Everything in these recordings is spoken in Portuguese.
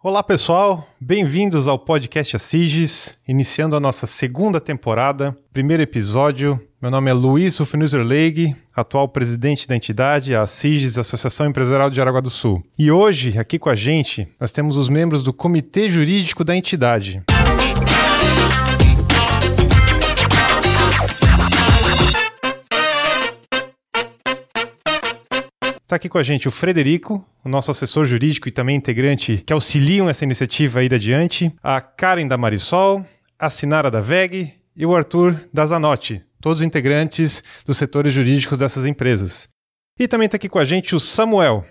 Olá pessoal, bem-vindos ao podcast Assiges, iniciando a nossa segunda temporada, primeiro episódio. Meu nome é Luiz Rufenuser atual presidente da entidade, a Assiges, Associação Empresarial de Jaraguá do Sul. E hoje, aqui com a gente, nós temos os membros do Comitê Jurídico da entidade. Está aqui com a gente o Frederico, o nosso assessor jurídico e também integrante que auxiliam essa iniciativa a ir adiante, a Karen da Marisol, a Sinara da VEG e o Arthur da Zanotti, todos integrantes dos setores jurídicos dessas empresas. E também está aqui com a gente o Samuel,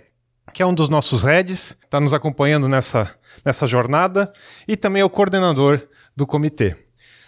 que é um dos nossos heads, está nos acompanhando nessa, nessa jornada e também é o coordenador do comitê.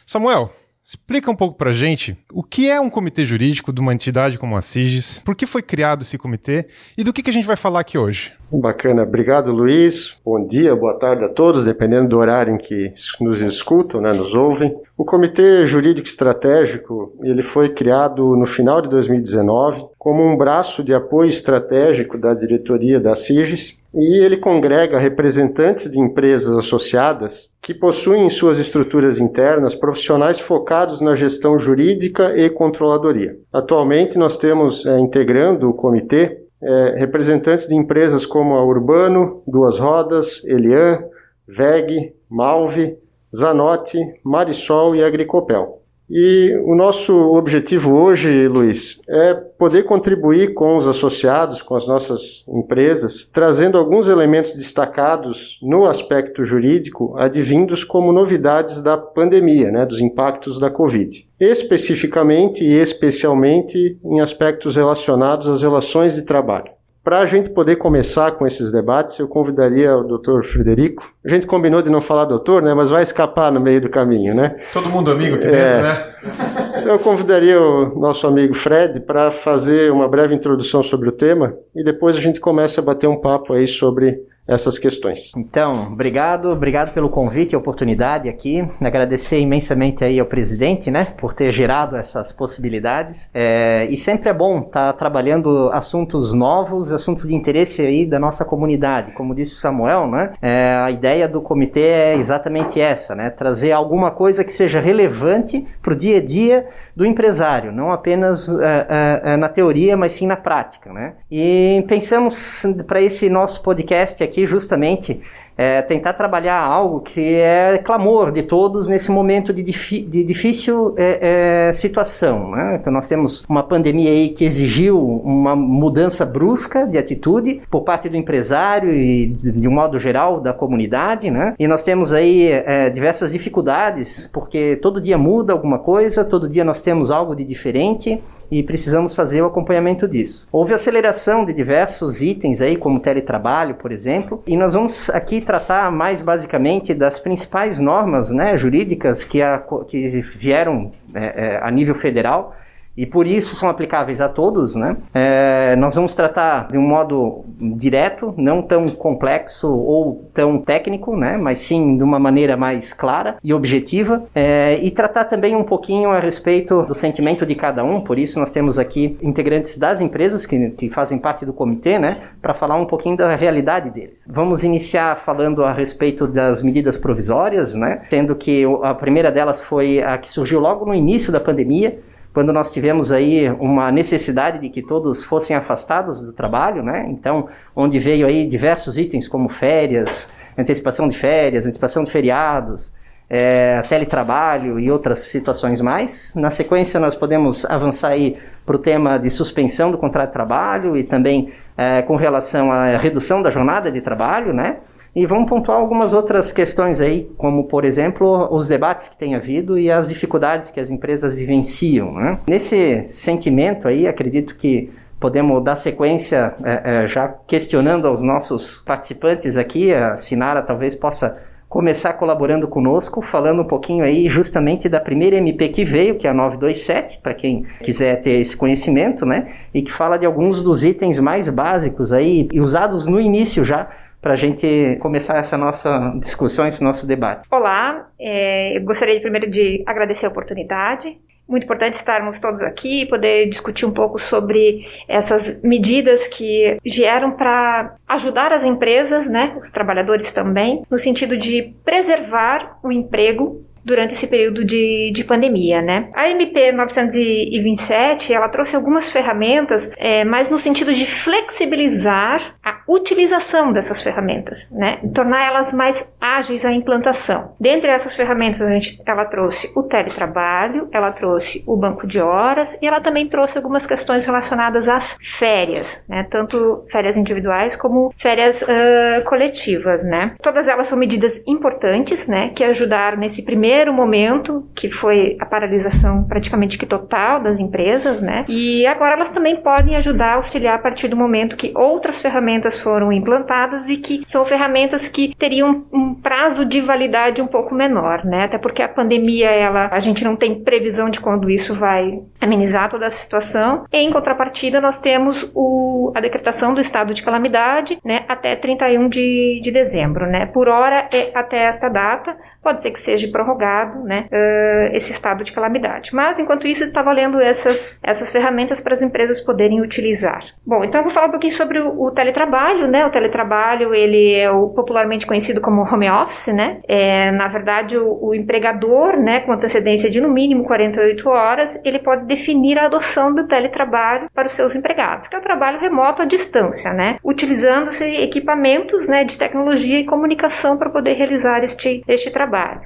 Samuel, Explica um pouco para gente o que é um comitê jurídico de uma entidade como a CIGES, por que foi criado esse comitê e do que, que a gente vai falar aqui hoje. Bacana, obrigado Luiz. Bom dia, boa tarde a todos, dependendo do horário em que nos escutam, né, nos ouvem. O Comitê Jurídico Estratégico ele foi criado no final de 2019 como um braço de apoio estratégico da diretoria da CIGES e ele congrega representantes de empresas associadas que possuem em suas estruturas internas profissionais focados na gestão jurídica e controladoria. Atualmente nós temos é, integrando o comitê é, representantes de empresas como a Urbano, Duas Rodas, Elian, VEG, Malve, Zanotti, Marisol e Agricopel. E o nosso objetivo hoje, Luiz, é poder contribuir com os associados, com as nossas empresas, trazendo alguns elementos destacados no aspecto jurídico, advindos como novidades da pandemia, né, dos impactos da Covid. Especificamente e especialmente em aspectos relacionados às relações de trabalho. Para a gente poder começar com esses debates, eu convidaria o doutor Frederico. A gente combinou de não falar doutor, né? Mas vai escapar no meio do caminho, né? Todo mundo amigo aqui dentro, é. né? Eu convidaria o nosso amigo Fred para fazer uma breve introdução sobre o tema e depois a gente começa a bater um papo aí sobre essas questões. Então, obrigado, obrigado pelo convite e oportunidade aqui. Agradecer imensamente aí ao presidente, né, por ter gerado essas possibilidades. É, e sempre é bom estar tá trabalhando assuntos novos, assuntos de interesse aí da nossa comunidade. Como disse o Samuel, né, é, a ideia do comitê é exatamente essa, né, trazer alguma coisa que seja relevante para o dia a dia do empresário, não apenas é, é, é na teoria, mas sim na prática, né. E pensamos para esse nosso podcast aqui aqui justamente é, tentar trabalhar algo que é clamor de todos nesse momento de, de difícil é, é, situação. Né? Então nós temos uma pandemia aí que exigiu uma mudança brusca de atitude por parte do empresário e de um modo geral da comunidade, né? E nós temos aí é, diversas dificuldades porque todo dia muda alguma coisa, todo dia nós temos algo de diferente e precisamos fazer o acompanhamento disso. Houve aceleração de diversos itens aí, como teletrabalho, por exemplo, e nós vamos aqui tratar mais basicamente das principais normas né, jurídicas que, a, que vieram é, é, a nível federal e por isso são aplicáveis a todos, né? É, nós vamos tratar de um modo direto, não tão complexo ou tão técnico, né? Mas sim de uma maneira mais clara e objetiva é, e tratar também um pouquinho a respeito do sentimento de cada um. Por isso nós temos aqui integrantes das empresas que, que fazem parte do comitê, né? Para falar um pouquinho da realidade deles. Vamos iniciar falando a respeito das medidas provisórias, né? Sendo que a primeira delas foi a que surgiu logo no início da pandemia quando nós tivemos aí uma necessidade de que todos fossem afastados do trabalho, né? Então, onde veio aí diversos itens como férias, antecipação de férias, antecipação de feriados, é, teletrabalho e outras situações mais. Na sequência, nós podemos avançar aí para o tema de suspensão do contrato de trabalho e também é, com relação à redução da jornada de trabalho, né? E vamos pontuar algumas outras questões aí, como, por exemplo, os debates que tem havido e as dificuldades que as empresas vivenciam. Né? Nesse sentimento aí, acredito que podemos dar sequência é, é, já questionando aos nossos participantes aqui. A Sinara talvez possa começar colaborando conosco, falando um pouquinho aí justamente da primeira MP que veio, que é a 927, para quem quiser ter esse conhecimento, né? E que fala de alguns dos itens mais básicos aí, usados no início já para a gente começar essa nossa discussão, esse nosso debate. Olá, é, eu gostaria de, primeiro de agradecer a oportunidade muito importante estarmos todos aqui, poder discutir um pouco sobre essas medidas que vieram para ajudar as empresas, né, os trabalhadores também, no sentido de preservar o emprego durante esse período de, de pandemia, né? A MP 927, ela trouxe algumas ferramentas, é, mas no sentido de flexibilizar a utilização dessas ferramentas, né? Tornar elas mais ágeis à implantação. Dentre essas ferramentas, a gente, ela trouxe o teletrabalho, ela trouxe o banco de horas e ela também trouxe algumas questões relacionadas às férias, né? Tanto férias individuais como férias uh, coletivas, né? Todas elas são medidas importantes, né? Que ajudaram nesse primeiro primeiro momento, que foi a paralisação praticamente que total das empresas, né? E agora elas também podem ajudar a auxiliar a partir do momento que outras ferramentas foram implantadas e que são ferramentas que teriam um prazo de validade um pouco menor, né? Até porque a pandemia, ela, a gente não tem previsão de quando isso vai amenizar toda a situação. Em contrapartida, nós temos o, a decretação do estado de calamidade, né? Até 31 de, de dezembro, né? Por hora é até esta data, pode ser que seja prorrogado, né, uh, esse estado de calamidade. Mas, enquanto isso, está valendo essas, essas ferramentas para as empresas poderem utilizar. Bom, então eu vou falar um pouquinho sobre o, o teletrabalho, né, o teletrabalho, ele é o popularmente conhecido como home office, né, é, na verdade, o, o empregador, né, com antecedência de no mínimo 48 horas, ele pode definir a adoção do teletrabalho para os seus empregados, que é o trabalho remoto à distância, né, utilizando-se equipamentos, né, de tecnologia e comunicação para poder realizar este, este trabalho trabalho.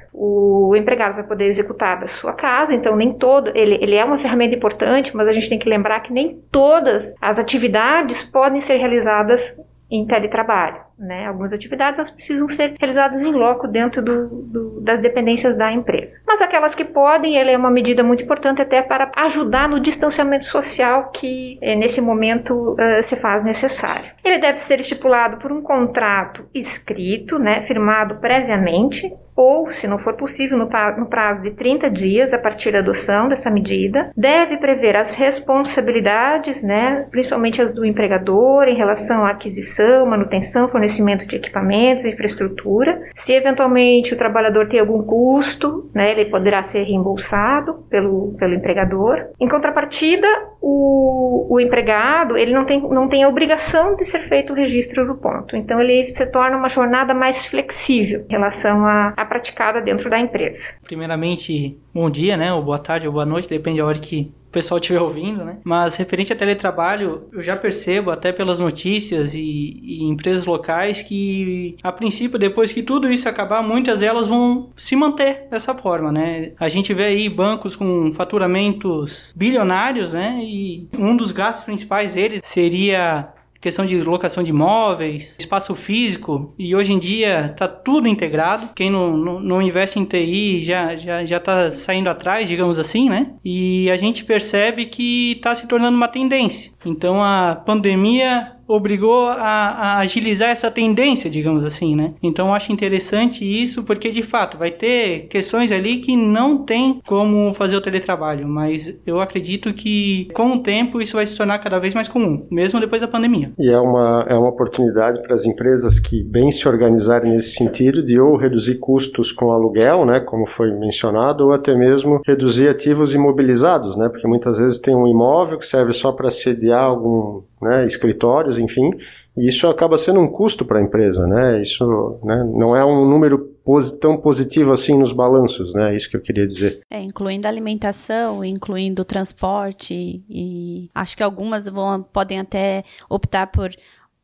O empregado vai poder executar da sua casa, então nem todo, ele, ele é uma ferramenta importante, mas a gente tem que lembrar que nem todas as atividades podem ser realizadas em teletrabalho. Né? Algumas atividades elas precisam ser realizadas em loco dentro do, do, das dependências da empresa. Mas aquelas que podem, ela é uma medida muito importante até para ajudar no distanciamento social que eh, nesse momento uh, se faz necessário. Ele deve ser estipulado por um contrato escrito, né, firmado previamente, ou, se não for possível, no, prazo de 30 dias a partir da adoção dessa medida, deve prever as responsabilidades, né, principalmente as do empregador em relação à aquisição, manutenção, fornecimento de equipamentos, infraestrutura. Se eventualmente o trabalhador tem algum custo, né, ele poderá ser reembolsado pelo, pelo empregador. Em contrapartida, o, o empregado ele não tem, não tem a obrigação de ser feito o registro do ponto. Então ele se torna uma jornada mais flexível em relação a a praticada dentro da empresa. Primeiramente, bom dia, né? Ou boa tarde ou boa noite, depende da hora que pessoal estiver ouvindo, né? Mas referente a teletrabalho, eu já percebo até pelas notícias e, e, empresas locais que, a princípio, depois que tudo isso acabar, muitas delas vão se manter dessa forma, né? A gente vê aí bancos com faturamentos bilionários, né? E um dos gastos principais deles seria questão de locação de imóveis, espaço físico, e hoje em dia está tudo integrado. Quem não, não, não, investe em TI já, já, já tá saindo atrás, digamos assim, né? E a gente percebe que está se tornando uma tendência. Então a pandemia obrigou a, a, agilizar essa tendência, digamos assim, né? Então acho interessante isso porque de fato vai ter questões ali que não tem como fazer o teletrabalho, mas eu acredito que com o tempo isso vai se tornar cada vez mais comum, mesmo depois da pandemia. E é uma, é uma oportunidade para as empresas que bem se organizarem nesse sentido de ou reduzir custos com aluguel, né, como foi mencionado, ou até mesmo reduzir ativos imobilizados, né, porque muitas vezes tem um imóvel que serve só para sediar algum né, escritórios, enfim, e isso acaba sendo um custo para a empresa, né? Isso né, não é um número tão positivo assim nos balanços, né? É isso que eu queria dizer. É, incluindo alimentação, incluindo transporte, e acho que algumas vão, podem até optar por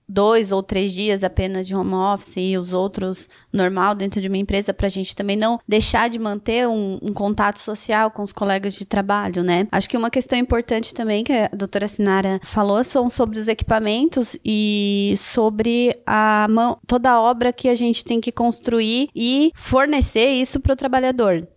dois ou três dias apenas de home office e os outros normal dentro de uma empresa para a gente também não deixar de manter um, um, contato social com os colegas de trabalho, né? Acho que uma questão importante também que a doutora Sinara falou são sobre os equipamentos e sobre a mão, toda a obra que a gente tem que construir e fornecer isso para o trabalhador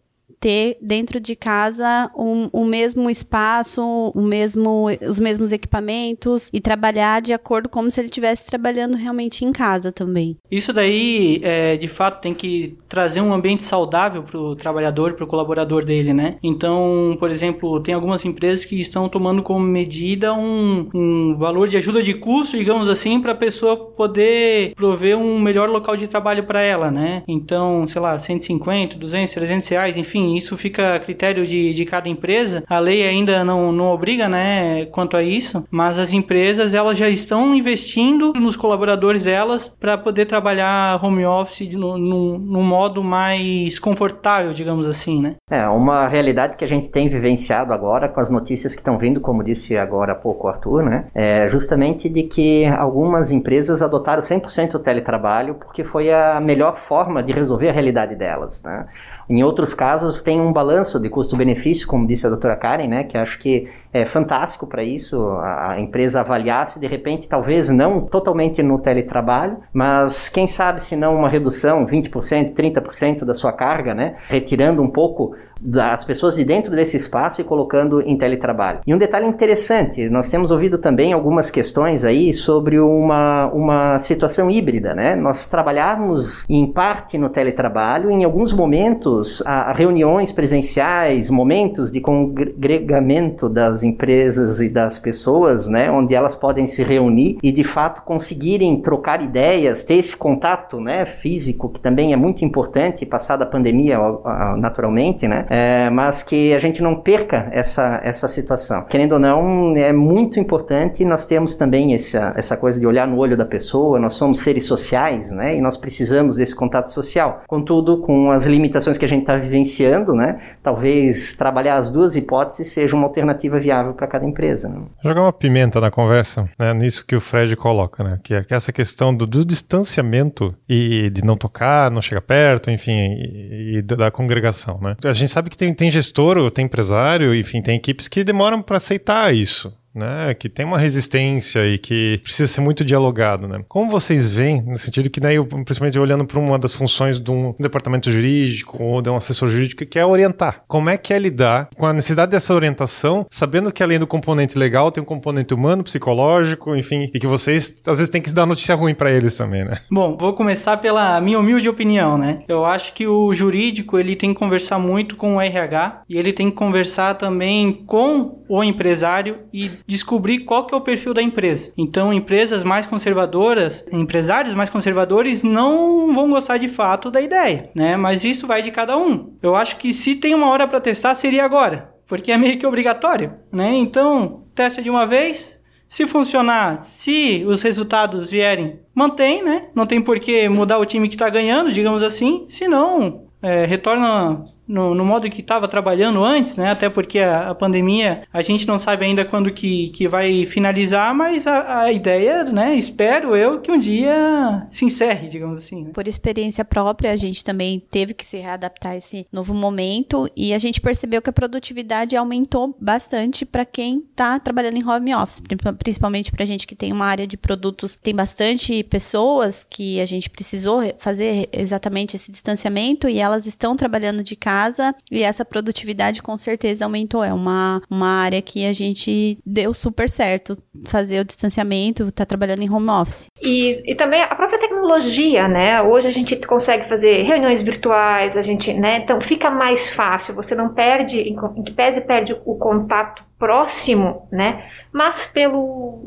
ter dentro de casa um, o mesmo espaço, o mesmo, os mesmos equipamentos e trabalhar de acordo como se ele estivesse trabalhando realmente em casa também. Isso daí, é, de fato, tem que trazer um ambiente saudável para o trabalhador, para o colaborador dele, né? Então, por exemplo, tem algumas empresas que estão tomando como medida um, um valor de ajuda de custo, digamos assim, para a pessoa poder prover um melhor local de trabalho para ela, né? Então, sei lá, 150, 200, 300 reais, enfim, isso fica a critério de, de cada empresa. A lei ainda não, não obriga, né, quanto a isso, mas as empresas elas já estão investindo nos colaboradores delas para poder trabalhar home office no, no, modo mais confortável, digamos assim, né? É, uma realidade que a gente tem vivenciado agora com as notícias que estão vindo, como disse agora há pouco o Arthur, né? É justamente de que algumas empresas adotaram 100% o teletrabalho porque foi a melhor forma de resolver a realidade delas, né? Em outros casos, tem um balanço de custo-benefício, como disse a doutora Karen, né, que acho que é fantástico para isso, a empresa avaliar se de repente, talvez não totalmente no teletrabalho, mas quem sabe se não uma redução, 20%, 30% da sua carga, né, retirando um pouco das pessoas de dentro desse espaço e colocando em teletrabalho. E um detalhe interessante, nós temos ouvido também algumas questões aí sobre uma, uma situação híbrida, né? Nós trabalharmos em parte no teletrabalho, em alguns momentos, a, reuniões presenciais, momentos de congregamento das empresas e das pessoas, né? Onde elas podem se reunir e de fato conseguirem trocar ideias, ter esse contato, né? Físico, que também é muito importante, passada a pandemia, naturalmente, né? é, mas que a gente não perca essa, essa situação. Querendo ou não, é muito importante nós temos também essa, essa coisa de olhar no olho da pessoa, nós somos seres sociais, né, e nós precisamos desse contato social. Contudo, com as limitações que a gente está vivenciando, né, talvez trabalhar as duas hipóteses seja uma alternativa viável para cada empresa. Né? Jogar uma pimenta na conversa, né, nisso que o Fred coloca, né, que é essa questão do, do distanciamento e de não tocar, não chegar perto, enfim, e, e da congregação, né. A gente sabe que tem, tem gestor, tem empresário, enfim, tem equipes que demoram para aceitar isso né, que tem uma resistência e que precisa ser muito dialogado, né? Como vocês veem, no sentido que daí, principalmente olhando para uma das funções de um departamento jurídico ou de um assessor jurídico, que é orientar. Como é que é lidar com a necessidade dessa orientação, sabendo que além do componente legal tem um componente humano, psicológico, enfim, e que vocês às vezes têm que dar notícia ruim para eles também, né? Bom, vou começar pela minha humilde opinião, né? Eu acho que o jurídico ele tem que conversar muito com o RH e ele tem que conversar também com o empresário e descobrir qual que é o perfil da empresa. Então, empresas mais conservadoras, empresários mais conservadores não vão gostar de fato da ideia, né? Mas isso vai de cada um. Eu acho que se tem uma hora para testar seria agora, porque é meio que obrigatório, né? Então, testa de uma vez, se funcionar, se os resultados vierem, mantém, né? Não tem por que mudar o time que está ganhando, digamos assim. Se não, é, retorna no, no modo que estava trabalhando antes, né? Até porque a, a, pandemia a gente não sabe ainda quando que, que vai finalizar, mas a, a ideia, né? Espero eu que um dia se encerre, digamos assim. Né? Por experiência própria, a gente também teve que se readaptar a esse novo momento e a gente percebeu que a produtividade aumentou bastante para quem está trabalhando em home office, principalmente para a gente que tem uma área de produtos, tem bastante pessoas que a gente precisou fazer exatamente esse distanciamento e elas estão trabalhando de casa casa e essa produtividade com certeza aumentou. É uma, uma área que a gente deu super certo fazer o distanciamento, tá trabalhando em home office. E, e também a própria tecnologia, né? Hoje a gente consegue fazer reuniões virtuais, a gente, né? Então fica mais fácil, você não perde, em que pese perde o contato próximo, né? Mas pelo,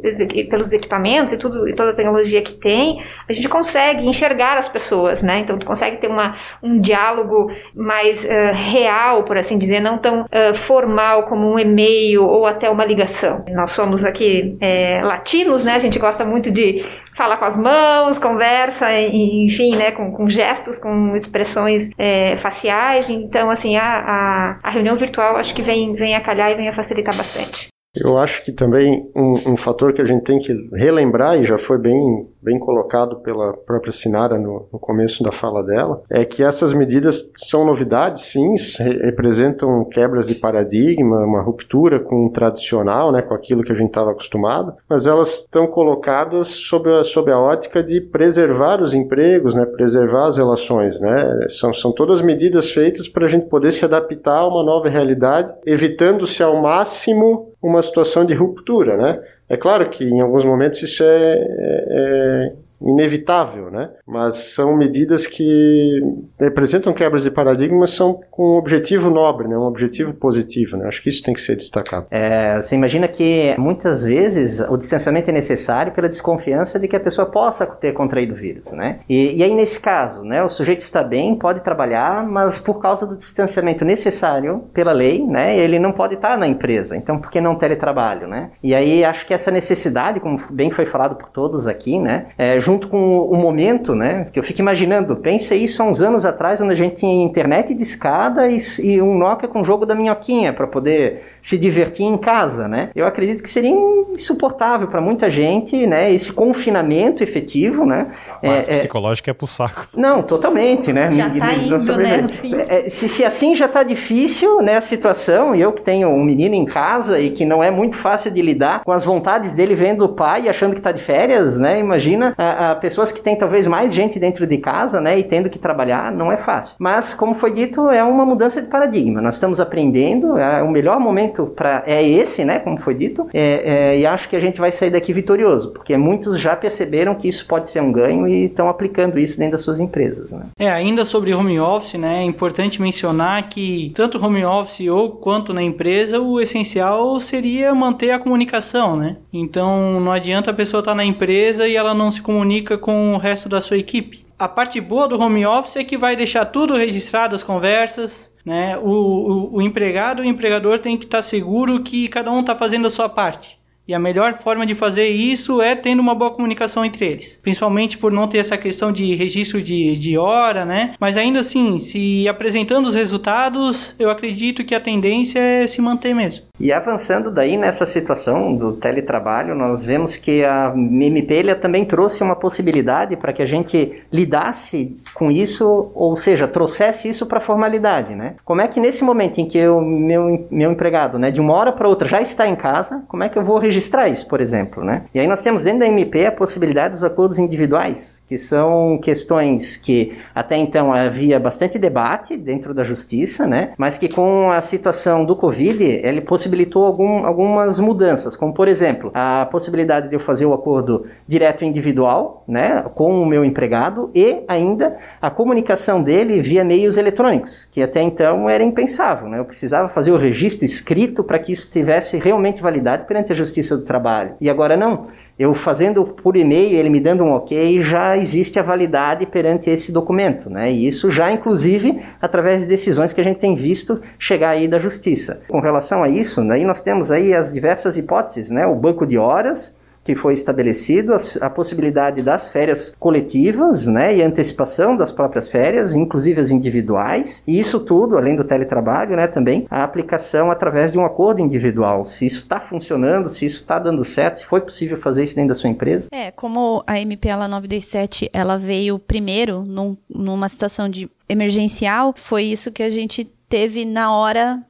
pelos equipamentos e tudo, e toda a tecnologia que tem, a gente consegue enxergar as pessoas, né? Então tu consegue ter uma, um diálogo mais uh, real, por assim dizer, não tão uh, formal como um e-mail ou até uma ligação. Nós somos aqui é, latinos, né? A gente gosta muito de falar com as mãos, conversa, enfim, né? Com, com, gestos, com expressões é, faciais. Então, assim, a, a, a reunião virtual acho que vem, vem a calhar e vem a facilitar bastante. stage. Eu acho que também um, um, fator que a gente tem que relembrar, e já foi bem, bem colocado pela própria Sinara no, no começo da fala dela, é que essas medidas são novidades, sim, representam quebras de paradigma, uma ruptura com o tradicional, né, com aquilo que a gente estava acostumado, mas elas estão colocadas sob a, sob a ótica de preservar os empregos, né, preservar as relações. Né, são, são todas medidas feitas para a gente poder se adaptar a uma nova realidade, evitando-se ao máximo uma situação de ruptura, né? É claro que em alguns momentos isso é, é, é inevitável, né? Mas são medidas que representam quebras de paradigma, mas são com um objetivo nobre, né? Um objetivo positivo, né? Acho que isso tem que ser destacado. É, você imagina que muitas vezes o distanciamento é necessário pela desconfiança de que a pessoa possa ter contraído o vírus, né? E, e aí nesse caso, né? O sujeito está bem, pode trabalhar, mas por causa do distanciamento necessário pela lei, né? Ele não pode estar na empresa. Então, por que não teletrabalho, né? E aí acho que essa necessidade, como bem foi falado por todos aqui, né? É, junto com o momento, né? Que eu fico imaginando, pense isso há uns anos atrás, onde a gente tinha internet de escada e, e um Nokia com o jogo da minhoquinha para poder se divertir em casa, né? Eu acredito que seria insuportável para muita gente, né? Esse confinamento efetivo, né? A parte é, psicológica é, é pro saco. Não, totalmente, né? Já tá indo, né? Assim. É, se, se, assim já tá difícil, né, a situação, e eu que tenho um menino em casa e que não é muito fácil de lidar com as vontades dele vendo o pai e achando que tá de férias, né? Imagina a, a pessoas que têm talvez mais gente dentro de casa, né? E tendo que trabalhar, não é fácil. Mas, como foi dito, é uma mudança de paradigma. Nós estamos aprendendo, é o melhor momento pra, é esse, né, como foi dito, é, é, e acho que a gente vai sair daqui vitorioso, porque muitos já perceberam que isso pode ser um ganho e estão aplicando isso dentro das suas empresas. Né? É, ainda sobre home office, né, é importante mencionar que tanto home office ou quanto na empresa, o essencial seria manter a comunicação, né? Então não adianta a pessoa estar tá na empresa e ela não se comunica com o resto da sua equipe. A parte boa do home office é que vai deixar tudo registrado, as conversas, né? O, o, o empregado e o empregador tem que estar tá seguro que cada um está fazendo a sua parte. E a melhor forma de fazer isso é tendo uma boa comunicação entre eles. Principalmente por não ter essa questão de registro de, de hora, né? Mas ainda assim, se apresentando os resultados, eu acredito que a tendência é se manter mesmo. E avançando daí nessa situação do teletrabalho, nós vemos que a MP também trouxe uma possibilidade para que a gente lidasse com isso, ou seja, trouxesse isso para a formalidade, né? Como é que nesse momento em que o meu, meu empregado, né, de uma hora para outra já está em casa, como é que eu vou registrar isso, por exemplo, né? E aí nós temos dentro da MP a possibilidade dos acordos individuais, que são questões que até então havia bastante debate dentro da justiça, né? Mas que com a situação do Covid, ele possibilitou algum, algumas mudanças, como por exemplo, a possibilidade de eu fazer o acordo direto individual, né, com o meu empregado e ainda a comunicação dele via meios eletrônicos, que até então era impensável, né? Eu precisava fazer o registro escrito para que isso tivesse realmente validade perante a Justiça do Trabalho. E agora não eu fazendo por e-mail, ele me dando um ok, já existe a validade perante esse documento, né? E isso já, inclusive, através de decisões que a gente tem visto chegar aí da justiça. Com relação a isso, daí nós temos aí as diversas hipóteses, né? O banco de horas, que foi estabelecido, a, a, possibilidade das férias coletivas, né, e antecipação das próprias férias, inclusive as individuais, e isso tudo, além do teletrabalho, né, também a aplicação através de um acordo individual, se isso está funcionando, se isso está dando certo, se foi possível fazer isso dentro da sua empresa. É, como a MPLA 927, ela veio primeiro num, numa situação de emergencial, foi isso que a gente teve na hora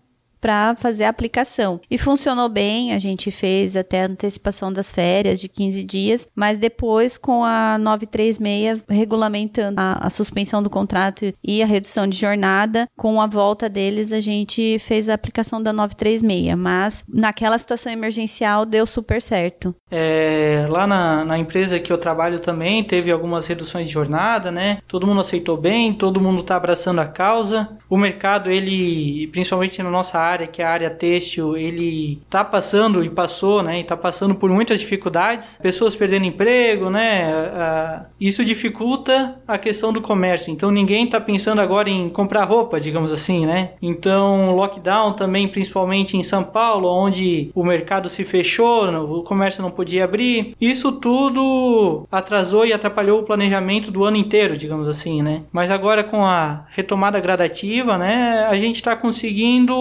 para fazer a aplicação. E funcionou bem, a gente fez até a antecipação das férias de 15 dias, mas depois com a 936 regulamentando a, a suspensão do contrato e a redução de jornada, com a volta deles a gente fez a aplicação da 936, mas naquela situação emergencial deu super certo. É, lá na, na empresa que eu trabalho também teve algumas reduções de jornada, né? Todo mundo aceitou bem, todo mundo está abraçando a causa. O mercado, ele, principalmente na nossa área, área, que é a área têxtil, ele tá passando e passou, né? E tá passando por muitas dificuldades, pessoas perdendo emprego, né? isso dificulta a questão do comércio. Então ninguém tá pensando agora em comprar roupa, digamos assim, né? Então lockdown também, principalmente em São Paulo, onde o mercado se fechou, o comércio não podia abrir. Isso tudo atrasou e atrapalhou o planejamento do ano inteiro, digamos assim, né? Mas agora com a retomada gradativa, né? A gente está conseguindo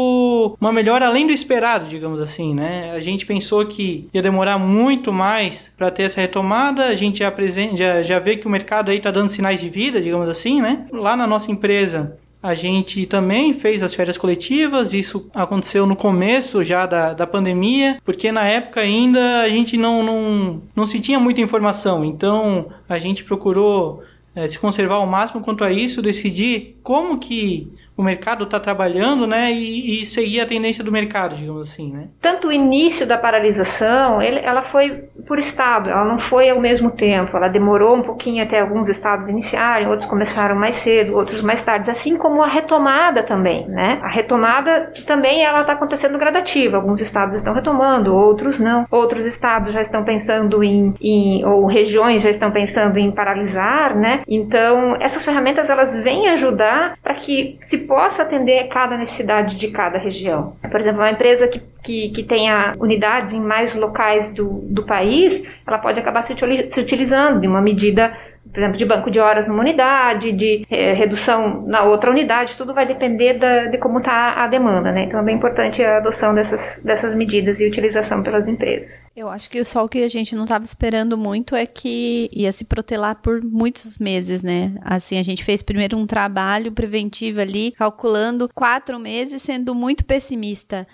uma melhora além do esperado, digamos assim, né? A gente pensou que ia demorar muito mais para ter essa retomada, a gente já, já, já vê que o mercado aí tá dando sinais de vida, digamos assim, né? Lá na nossa empresa, a gente também fez as férias coletivas, isso aconteceu no começo já da, da pandemia, porque na época ainda a gente não, não, não se tinha muita informação, então a gente procurou é, se conservar ao máximo quanto a isso, decidir como que o mercado está trabalhando, né, e, e, seguir a tendência do mercado, digamos assim, né? Tanto o início da paralisação, ele, ela foi por estado, ela não foi ao mesmo tempo, ela demorou um pouquinho até alguns estados iniciarem, outros começaram mais cedo, outros mais tarde, assim como a retomada também, né? A retomada também ela está acontecendo gradativa, alguns estados estão retomando, outros não, outros estados já estão pensando em, em ou regiões já estão pensando em paralisar, né? Então essas ferramentas elas vêm ajudar para que se possa atender cada necessidade de cada região. Por exemplo, uma empresa que, que, que tenha unidades em mais locais do, do país, ela pode acabar se, se utilizando de uma medida por exemplo, de banco de horas numa unidade, de é, redução na outra unidade, tudo vai depender da, de como está a demanda, né? Então é bem importante a adoção dessas, dessas medidas e utilização pelas empresas. Eu acho que só o que a gente não estava esperando muito é que ia se protelar por muitos meses, né? Assim, a gente fez primeiro um trabalho preventivo ali, calculando quatro meses, sendo muito pessimista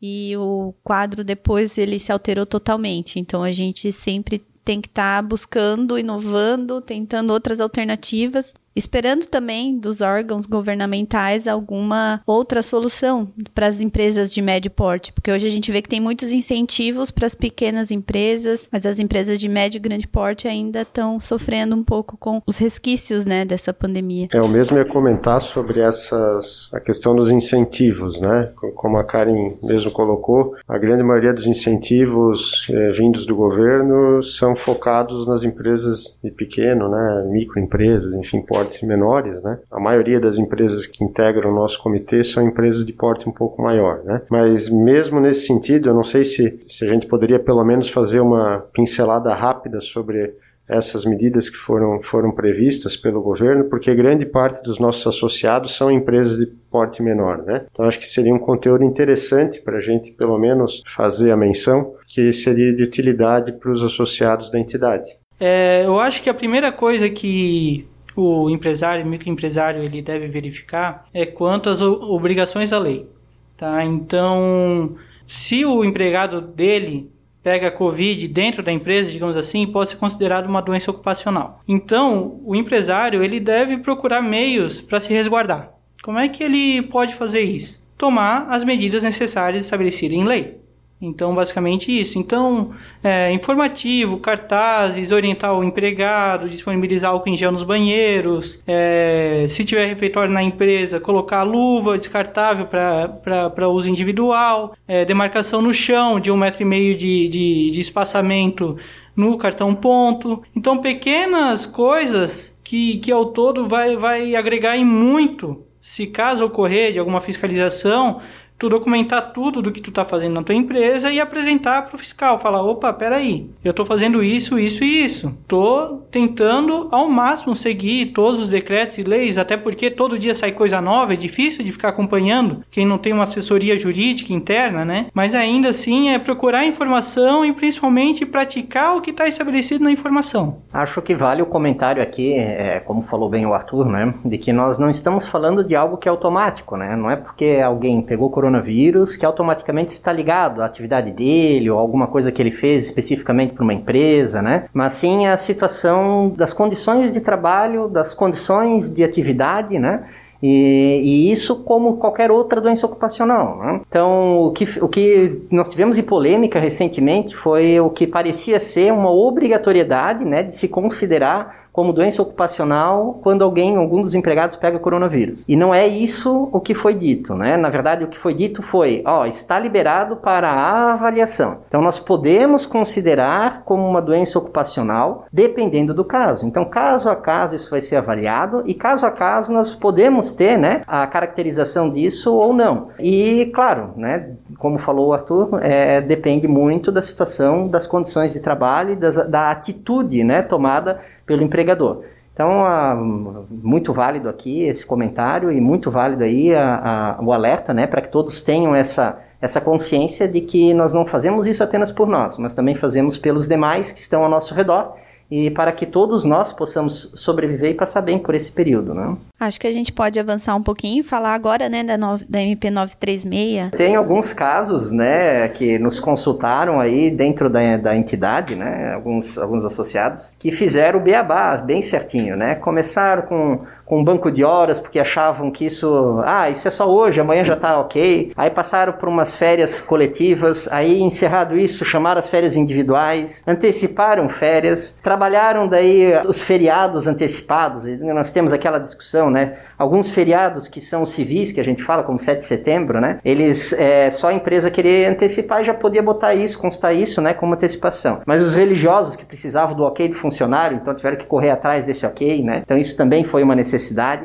e o quadro depois ele se alterou totalmente. Então a gente sempre tem que estar tá buscando, inovando, tentando outras alternativas esperando também dos órgãos governamentais alguma outra solução para as empresas de médio porte, porque hoje a gente vê que tem muitos incentivos para as pequenas empresas, mas as empresas de médio e grande porte ainda estão sofrendo um pouco com os resquícios, né, dessa pandemia. É, o mesmo ia comentar sobre essas a questão dos incentivos, né? Como a Karen mesmo colocou, a grande maioria dos incentivos é, vindos do governo são focados nas empresas de pequeno, né, microempresas, enfim, portes menores, né? A maioria das empresas que integram o nosso comitê são empresas de porte um pouco maior, né? Mas mesmo nesse sentido, eu não sei se, se a gente poderia pelo menos fazer uma pincelada rápida sobre essas medidas que foram, foram previstas pelo governo, porque grande parte dos nossos associados são empresas de porte menor, né? Então acho que seria um conteúdo interessante para a gente, pelo menos, fazer a menção, que seria de utilidade para os associados da entidade. É, eu acho que a primeira coisa que o empresário, microempresário, ele deve verificar é quanto às obrigações da lei. Tá? Então, se o empregado dele pega Covid dentro da empresa, digamos assim, pode ser considerado uma doença ocupacional. Então, o empresário ele deve procurar meios para se resguardar. Como é que ele pode fazer isso? Tomar as medidas necessárias estabelecidas em lei. Então, basicamente isso. Então, é, informativo, cartazes, orientar o empregado, disponibilizar álcool em gel nos banheiros, é, se tiver refeitório na empresa, colocar luva descartável para uso individual, é, demarcação no chão de um metro e meio de, de, de espaçamento no cartão ponto. Então, pequenas coisas que, que ao todo vai, vai agregar em muito se caso ocorrer de alguma fiscalização, tu documentar tudo do que tu tá fazendo na tua empresa e apresentar para o fiscal, falar, opa, peraí, eu tô fazendo isso, isso e isso. Tô tentando ao máximo seguir todos os decretos e leis, até porque todo dia sai coisa nova, é difícil de ficar acompanhando quem não tem uma assessoria jurídica interna, né? Mas ainda assim é procurar informação e principalmente praticar o que está estabelecido na informação. Acho que vale o comentário aqui, é, como falou bem o Arthur, né? De que nós não estamos falando de algo que é automático, né? Não é porque alguém pegou coronavírus coronavírus que automaticamente está ligado à atividade dele ou alguma coisa que ele fez especificamente para uma empresa, né? Mas sim a situação das condições de trabalho, das condições de atividade, né? E, e, isso como qualquer outra doença ocupacional. Né? Então, o que, o que nós tivemos de polêmica recentemente foi o que parecia ser uma obrigatoriedade né, de se considerar como doença ocupacional quando alguém, algum dos empregados pega coronavírus. E não é isso o que foi dito, né? Na verdade, o que foi dito foi, ó, está liberado para a avaliação. Então nós podemos considerar como uma doença ocupacional dependendo do caso. Então, caso a caso isso vai ser avaliado e caso a caso nós podemos ter, né, a caracterização disso ou não. E claro, né, como falou o Arthur, é, depende muito da situação, das condições de trabalho e das, da atitude, né, tomada pelo empregador. Então, ah, muito válido aqui esse comentário e muito válido aí a, a, o alerta, né, para que todos tenham essa, essa consciência de que nós não fazemos isso apenas por nós, mas também fazemos pelos demais que estão ao nosso redor e para que todos nós possamos sobreviver e passar bem por esse período, né? Acho que a gente pode avançar um pouquinho e falar agora, né, da, no, da MP 936. Tem alguns casos, né, que nos consultaram aí dentro da, da entidade, né, alguns, alguns associados, que fizeram o beabá bem certinho, né? Começaram com com um banco de horas porque achavam que isso, ah, isso é só hoje, amanhã já está ok. Aí passaram por umas férias coletivas, aí encerrado isso, chamaram as férias individuais, anteciparam férias, trabalharam daí os feriados antecipados. Nós temos aquela discussão, né? Alguns feriados que são civis, que a gente fala, como 7 de setembro, né? Eles, é, só a empresa querer antecipar já podia botar isso, constar isso, né, como antecipação. Mas os religiosos que precisavam do ok do funcionário, então tiveram que correr atrás desse ok, né? Então isso também foi uma necessidade.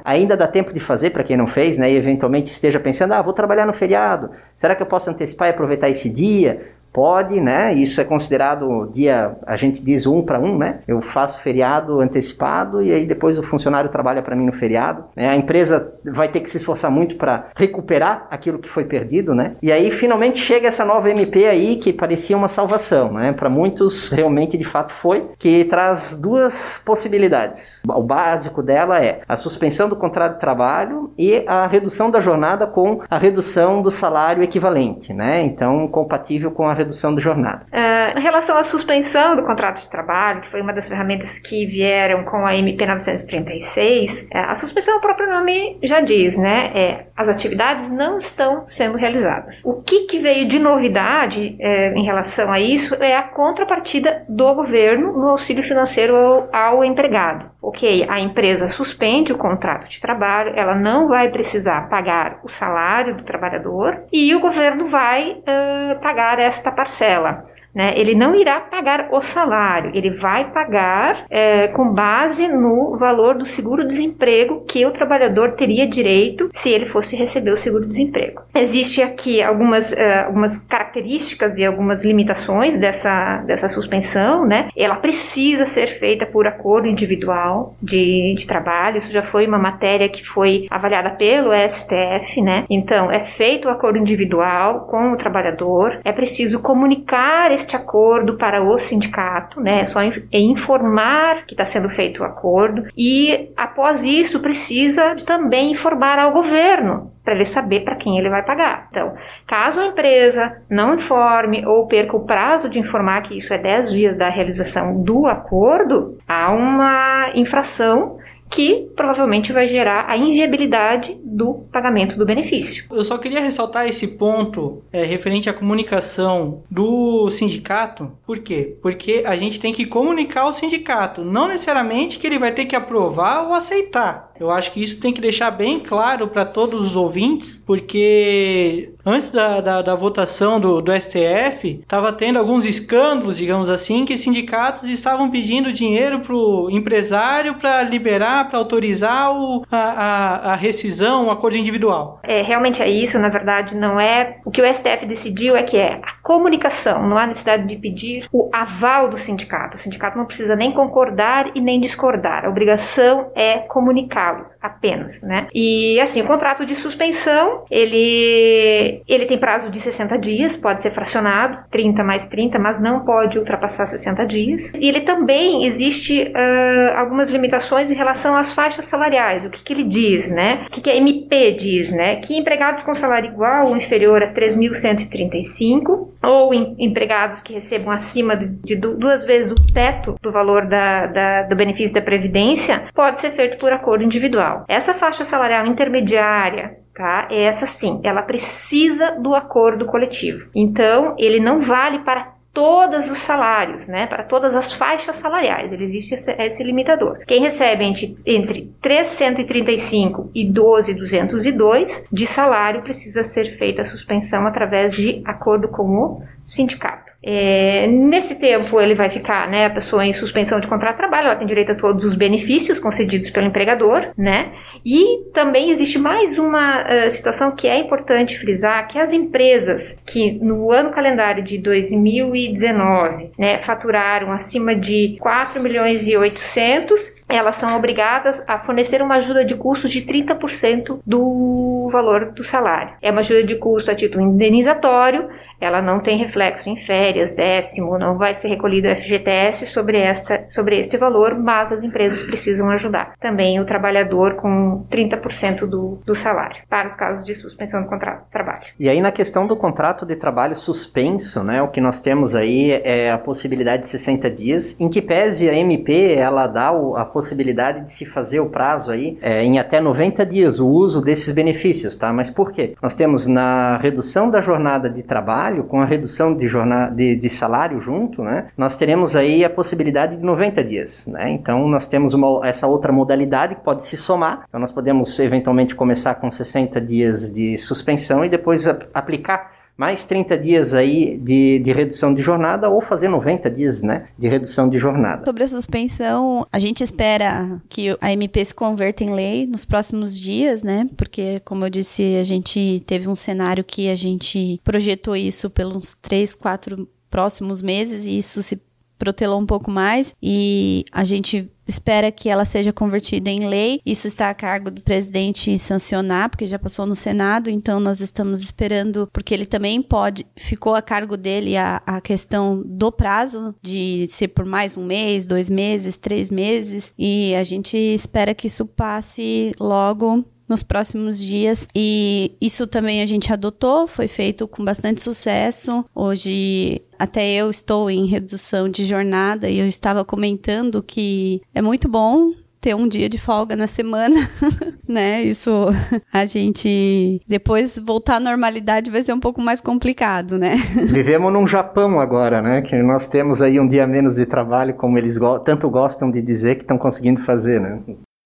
Ainda dá tempo de fazer para quem não fez, né? E eventualmente esteja pensando, ah, vou trabalhar no feriado. Será que eu posso antecipar e aproveitar esse dia? Pode, né? Isso é considerado dia, a gente diz um para um, né? Eu faço feriado antecipado e aí depois o funcionário trabalha para mim no feriado. Né? A empresa vai ter que se esforçar muito para recuperar aquilo que foi perdido, né? E aí finalmente chega essa nova MP aí que parecia uma salvação, né? Para muitos realmente de fato foi, que traz duas possibilidades. O básico dela é a suspensão do contrato de trabalho e a redução da jornada com a redução do salário equivalente, né? Então compatível com a redução de jornada. Uh, em relação à suspensão do contrato de trabalho, que foi uma das ferramentas que vieram com a MP 936, uh, a suspensão, o próprio nome já diz, né? É, as atividades não estão sendo realizadas. O que, que veio de novidade em relação a isso é a contrapartida do governo no auxílio financeiro ao, ao empregado. Ok, a empresa suspende o contrato de trabalho, ela não vai precisar pagar o salário do trabalhador e o governo vai uh, pagar esta parcela. Né? Ele não irá pagar o salário, ele vai pagar é, com base no valor do seguro-desemprego que o trabalhador teria direito se ele fosse receber o seguro-desemprego. Existe aqui algumas, é, algumas características e algumas limitações dessa, dessa suspensão, né? Ela precisa ser feita por acordo individual de, de trabalho, isso já foi uma matéria que foi avaliada pelo STF, né? Então, é feito o acordo individual com o trabalhador, é preciso comunicar esse este acordo para o sindicato, né? É só é informar que está sendo feito o acordo e após isso precisa também informar ao governo para ele saber para quem ele vai pagar. Então, caso a empresa não informe ou perca o prazo de informar que isso é 10 dias da realização do acordo, há uma infração que provavelmente vai gerar a inviabilidade do pagamento do benefício. Eu só queria ressaltar esse ponto é, referente à comunicação do sindicato. Por quê? Porque a gente tem que comunicar ao sindicato, não necessariamente que ele vai ter que aprovar ou aceitar. Eu acho que isso tem que deixar bem claro para todos os ouvintes, porque antes da, da, da votação do, do STF, estava tendo alguns escândalos, digamos assim, que sindicatos estavam pedindo dinheiro para o empresário para liberar, para autorizar o, a, a, a rescisão, o acordo individual. É, realmente é isso, na verdade, não é. O que o STF decidiu é que é a comunicação, não há necessidade de pedir o aval do sindicato. O sindicato não precisa nem concordar e nem discordar. A obrigação é comunicar apenas, né? E assim, o contrato de suspensão, ele ele tem prazo de 60 dias, pode ser fracionado, 30 mais 30, mas não pode ultrapassar 60 dias. E ele também existe uh, algumas limitações em relação às faixas salariais. O que, que ele diz, né? O que, que a MP diz, né? Que empregados com salário igual ou inferior a 3.135 ou em, empregados que recebam acima de, duas vezes o teto do valor da, da, do benefício da Previdência, pode ser feito por acordo individual. Essa faixa salarial intermediária, tá? Essa sim, ela precisa do acordo coletivo. Então, ele não vale para todos os salários, né, para todas as faixas salariais, ele existe esse, esse limitador. Quem recebe entre, entre 335 e 12.202 de salário precisa ser feita a suspensão através de acordo com o sindicato. É, nesse tempo ele vai ficar, né, a pessoa em suspensão de contrato de trabalho, ela tem direito a todos os benefícios concedidos pelo empregador, né? E também existe mais uma uh, situação que é importante frisar, que as empresas que no ano calendário de 2019, né, faturaram acima de 4 milhões e 800 elas são obrigadas a fornecer uma ajuda de custo de 30% do valor do salário. É uma ajuda de custo a título indenizatório, ela não tem reflexo em férias, décimo, não vai ser recolhido FGTS sobre, esta, sobre este valor, mas as empresas precisam ajudar. Também o trabalhador com 30% do, do salário, para os casos de suspensão do contrato de trabalho. E aí, na questão do contrato de trabalho suspenso, né, o que nós temos aí é a possibilidade de 60 dias, em que pese a MP, ela dá a possibilidade de se fazer o prazo aí é, em até 90 dias, o uso desses benefícios, tá? Mas por quê? Nós temos na redução da jornada de trabalho, com a redução de, jornada, de, de salário junto, né? Nós teremos aí a possibilidade de 90 dias, né? Então, nós temos uma, essa outra modalidade que pode se somar. Então, nós podemos eventualmente começar com 60 dias de suspensão e depois aplicar mais 30 dias aí de, de redução de jornada ou fazer 90 dias, né, de redução de jornada. Sobre a suspensão, a gente espera que a MP se converta em lei nos próximos dias, né, porque, como eu disse, a gente teve um cenário que a gente projetou isso pelos 3, 4 próximos meses e isso se protelou um pouco mais e a gente espera que ela seja convertida em lei. Isso está a cargo do presidente sancionar, porque já passou no Senado, então nós estamos esperando, porque ele também pode, ficou a cargo dele a, a questão do prazo, de ser por mais um mês, dois meses, três meses, e a gente espera que isso passe logo nos próximos dias. E isso também a gente adotou, foi feito com bastante sucesso. Hoje até eu estou em redução de jornada e eu estava comentando que é muito bom ter um dia de folga na semana, né? Isso a gente depois voltar à normalidade vai ser um pouco mais complicado, né? Vivemos num Japão agora, né? Que nós temos aí um dia menos de trabalho, como eles go tanto gostam de dizer que estão conseguindo fazer, né?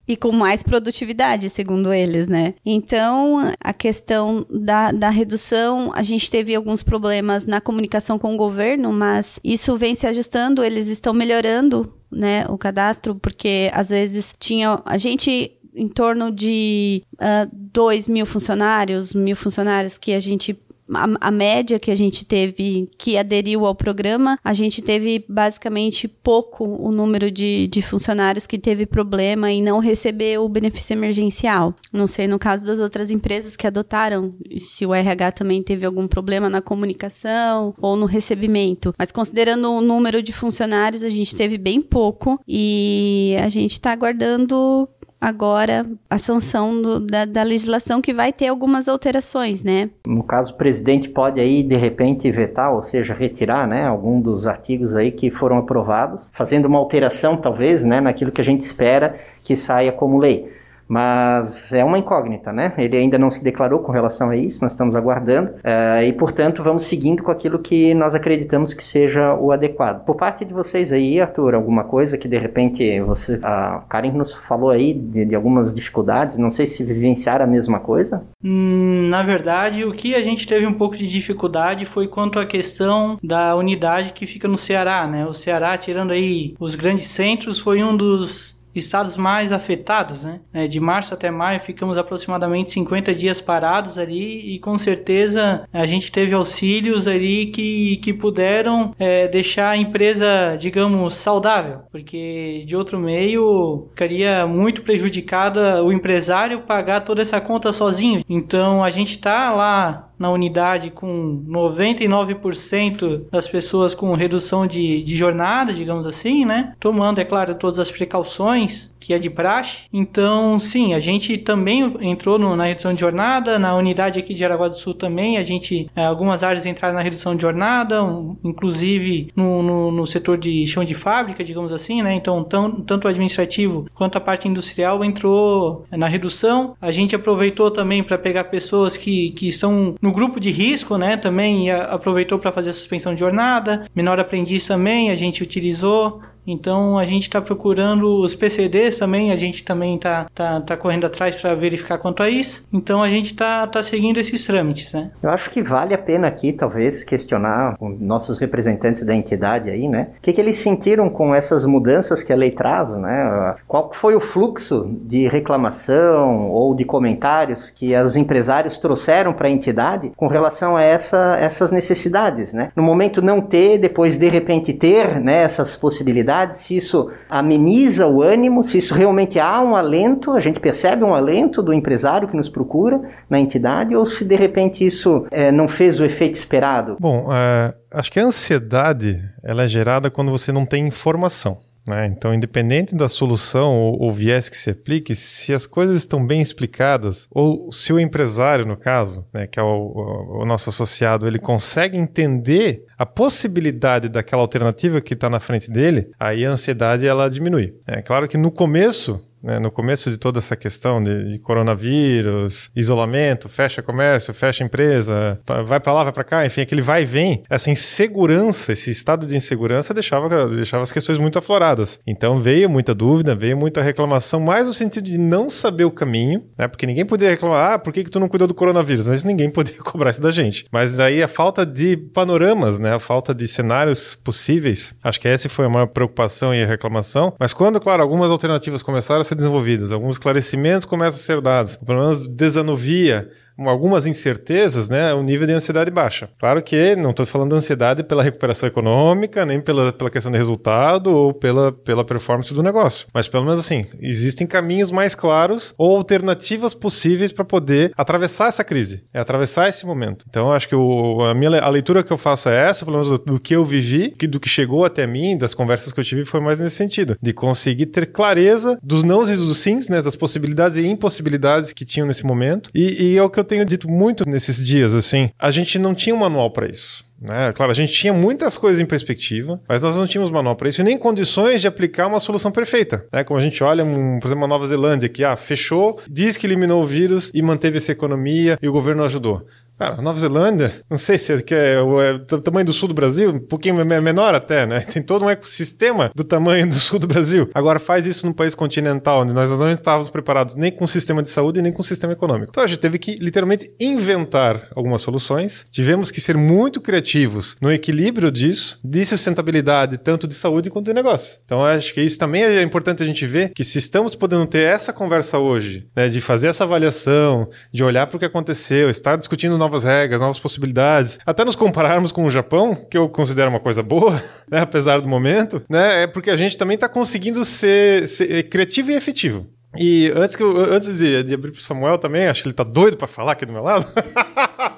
E com mais produtividade, segundo eles, né? Então, a questão da, da redução, a gente teve alguns problemas na comunicação com o governo, mas isso vem se ajustando, eles estão melhorando, né, o cadastro, porque às vezes tinha. A gente em torno de uh, 2 mil funcionários, mil funcionários que a gente a, a, média que a gente teve que aderiu ao programa, a gente teve basicamente pouco o número de, de funcionários que teve problema em não receber o benefício emergencial. Não sei no caso das outras empresas que adotaram, se o RH também teve algum problema na comunicação ou no recebimento. Mas considerando o número de funcionários, a gente teve bem pouco e a gente está aguardando agora a sanção do, da, da, legislação que vai ter algumas alterações, né? No caso, o presidente pode aí de repente vetar, ou seja, retirar, né, algum dos artigos aí que foram aprovados, fazendo uma alteração talvez, né, naquilo que a gente espera que saia como lei mas é uma incógnita, né? Ele ainda não se declarou com relação a isso, nós estamos aguardando uh, e, portanto, vamos seguindo com aquilo que nós acreditamos que seja o adequado. Por parte de vocês aí, Arthur, alguma coisa que de repente você, a Karen nos falou aí de, de algumas dificuldades, não sei se vivenciaram a mesma coisa? Hum, na verdade, o que a gente teve um pouco de dificuldade foi quanto à questão da unidade que fica no Ceará, né? O Ceará, tirando aí os grandes centros, foi um dos estados mais afetados, né? É, de março até maio ficamos aproximadamente 50 dias parados ali e com certeza a gente teve auxílios ali que, que puderam é, deixar a empresa, digamos, saudável, porque de outro meio ficaria muito prejudicada o empresário pagar toda essa conta sozinho. Então a gente está lá na unidade com 99% das pessoas com redução de, de jornada, digamos assim, né? Tomando, é claro, todas as precauções que é de praxe. Então, sim, a gente também entrou no, na redução de jornada, na unidade aqui de Aragua do Sul também, a gente, é, algumas áreas entraram na redução de jornada, um, inclusive no, no, no, setor de chão de fábrica, digamos assim, né? Então, tão, tanto o administrativo quanto a parte industrial entrou na redução. A gente aproveitou também para pegar pessoas que, que estão no grupo de risco, né, também aproveitou para fazer a suspensão de jornada. Menor aprendiz também a gente utilizou. Então a gente está procurando os PCDs também, a gente também está tá, tá correndo atrás para verificar quanto a isso. Então a gente está tá seguindo esses trâmites, né? Eu acho que vale a pena aqui, talvez, questionar nossos representantes da entidade aí, né? O que, que eles sentiram com essas mudanças que a lei traz, né? Qual foi o fluxo de reclamação ou de comentários que os empresários trouxeram para a entidade com relação a essa, essas necessidades, né? No momento não ter, depois de repente ter, né? Essas possibilidades entidade, se isso ameniza o ânimo, se isso realmente há um alento, a gente percebe um alento do empresário que nos procura na entidade, ou se de repente isso é, não fez o efeito esperado? Bom, é, acho que a ansiedade ela é gerada quando você não tem informação. Né? Então, independente da solução ou, ou, viés que se aplique, se as coisas estão bem explicadas, ou se o empresário, no caso, né, que é o, o, nosso associado, ele consegue entender a possibilidade daquela alternativa que está na frente dele, aí a ansiedade ela diminui. É claro que no começo né, no começo de toda essa questão de, de, coronavírus, isolamento, fecha comércio, fecha empresa, vai para lá, vai para cá, enfim, aquele vai e vem, essa insegurança, esse estado de insegurança deixava, deixava as questões muito afloradas. Então veio muita dúvida, veio muita reclamação, mais no sentido de não saber o caminho, né, porque ninguém podia reclamar, ah, por que, que tu não cuidou do coronavírus? Mas ninguém podia cobrar isso da gente. Mas aí a falta de panoramas, né, a falta de cenários possíveis, acho que essa foi a maior preocupação e a reclamação. Mas quando, claro, algumas alternativas começaram a ser desenvolvidas, alguns esclarecimentos começam a ser dados, pelo menos desanuvia algumas incertezas, né, o nível de ansiedade baixa. Claro que não estou falando de ansiedade pela recuperação econômica, nem pela, pela questão de resultado ou pela, pela performance do negócio. Mas pelo menos assim, existem caminhos mais claros ou alternativas possíveis para poder atravessar essa crise, é atravessar esse momento. Então, acho que o, a minha a leitura que eu faço é essa, pelo menos do, do que eu vivi, que, do que chegou até mim, das conversas que eu tive, foi mais nesse sentido, de conseguir ter clareza dos nãos e dos sims, né, das possibilidades e impossibilidades que tinham nesse momento. E, e é o que eu tenho dito muito nesses dias, assim, a gente não tinha um manual para isso. Né? Claro, a gente tinha muitas coisas em perspectiva, mas nós não tínhamos manual para isso e nem condições de aplicar uma solução perfeita. Né? Como a gente olha, um, por exemplo, a Nova Zelândia, que ah, fechou, diz que eliminou o vírus e manteve essa economia e o governo ajudou. Cara, Nova Zelândia, não sei se é, que é, o, é, tamanho do sul do Brasil, um pouquinho menor até, né? Tem todo um ecossistema do tamanho do sul do Brasil. Agora faz isso num país continental, onde nós não estávamos preparados nem com o sistema de saúde nem com o sistema econômico. Então a gente teve que literalmente inventar algumas soluções. Tivemos que ser muito criativos no equilíbrio disso, de sustentabilidade, tanto de saúde quanto de negócio. Então acho que isso também é importante a gente ver que se estamos podendo ter essa conversa hoje, né, de fazer essa avaliação, de olhar para o que aconteceu, estar discutindo novas regras, novas possibilidades. Até nos compararmos com o Japão, que eu considero uma coisa boa, né, apesar do momento, né, é porque a gente também está conseguindo ser, ser criativo e efetivo. E antes, que eu, antes de, de abrir pro Samuel também, acho que ele tá doido para falar aqui do meu lado.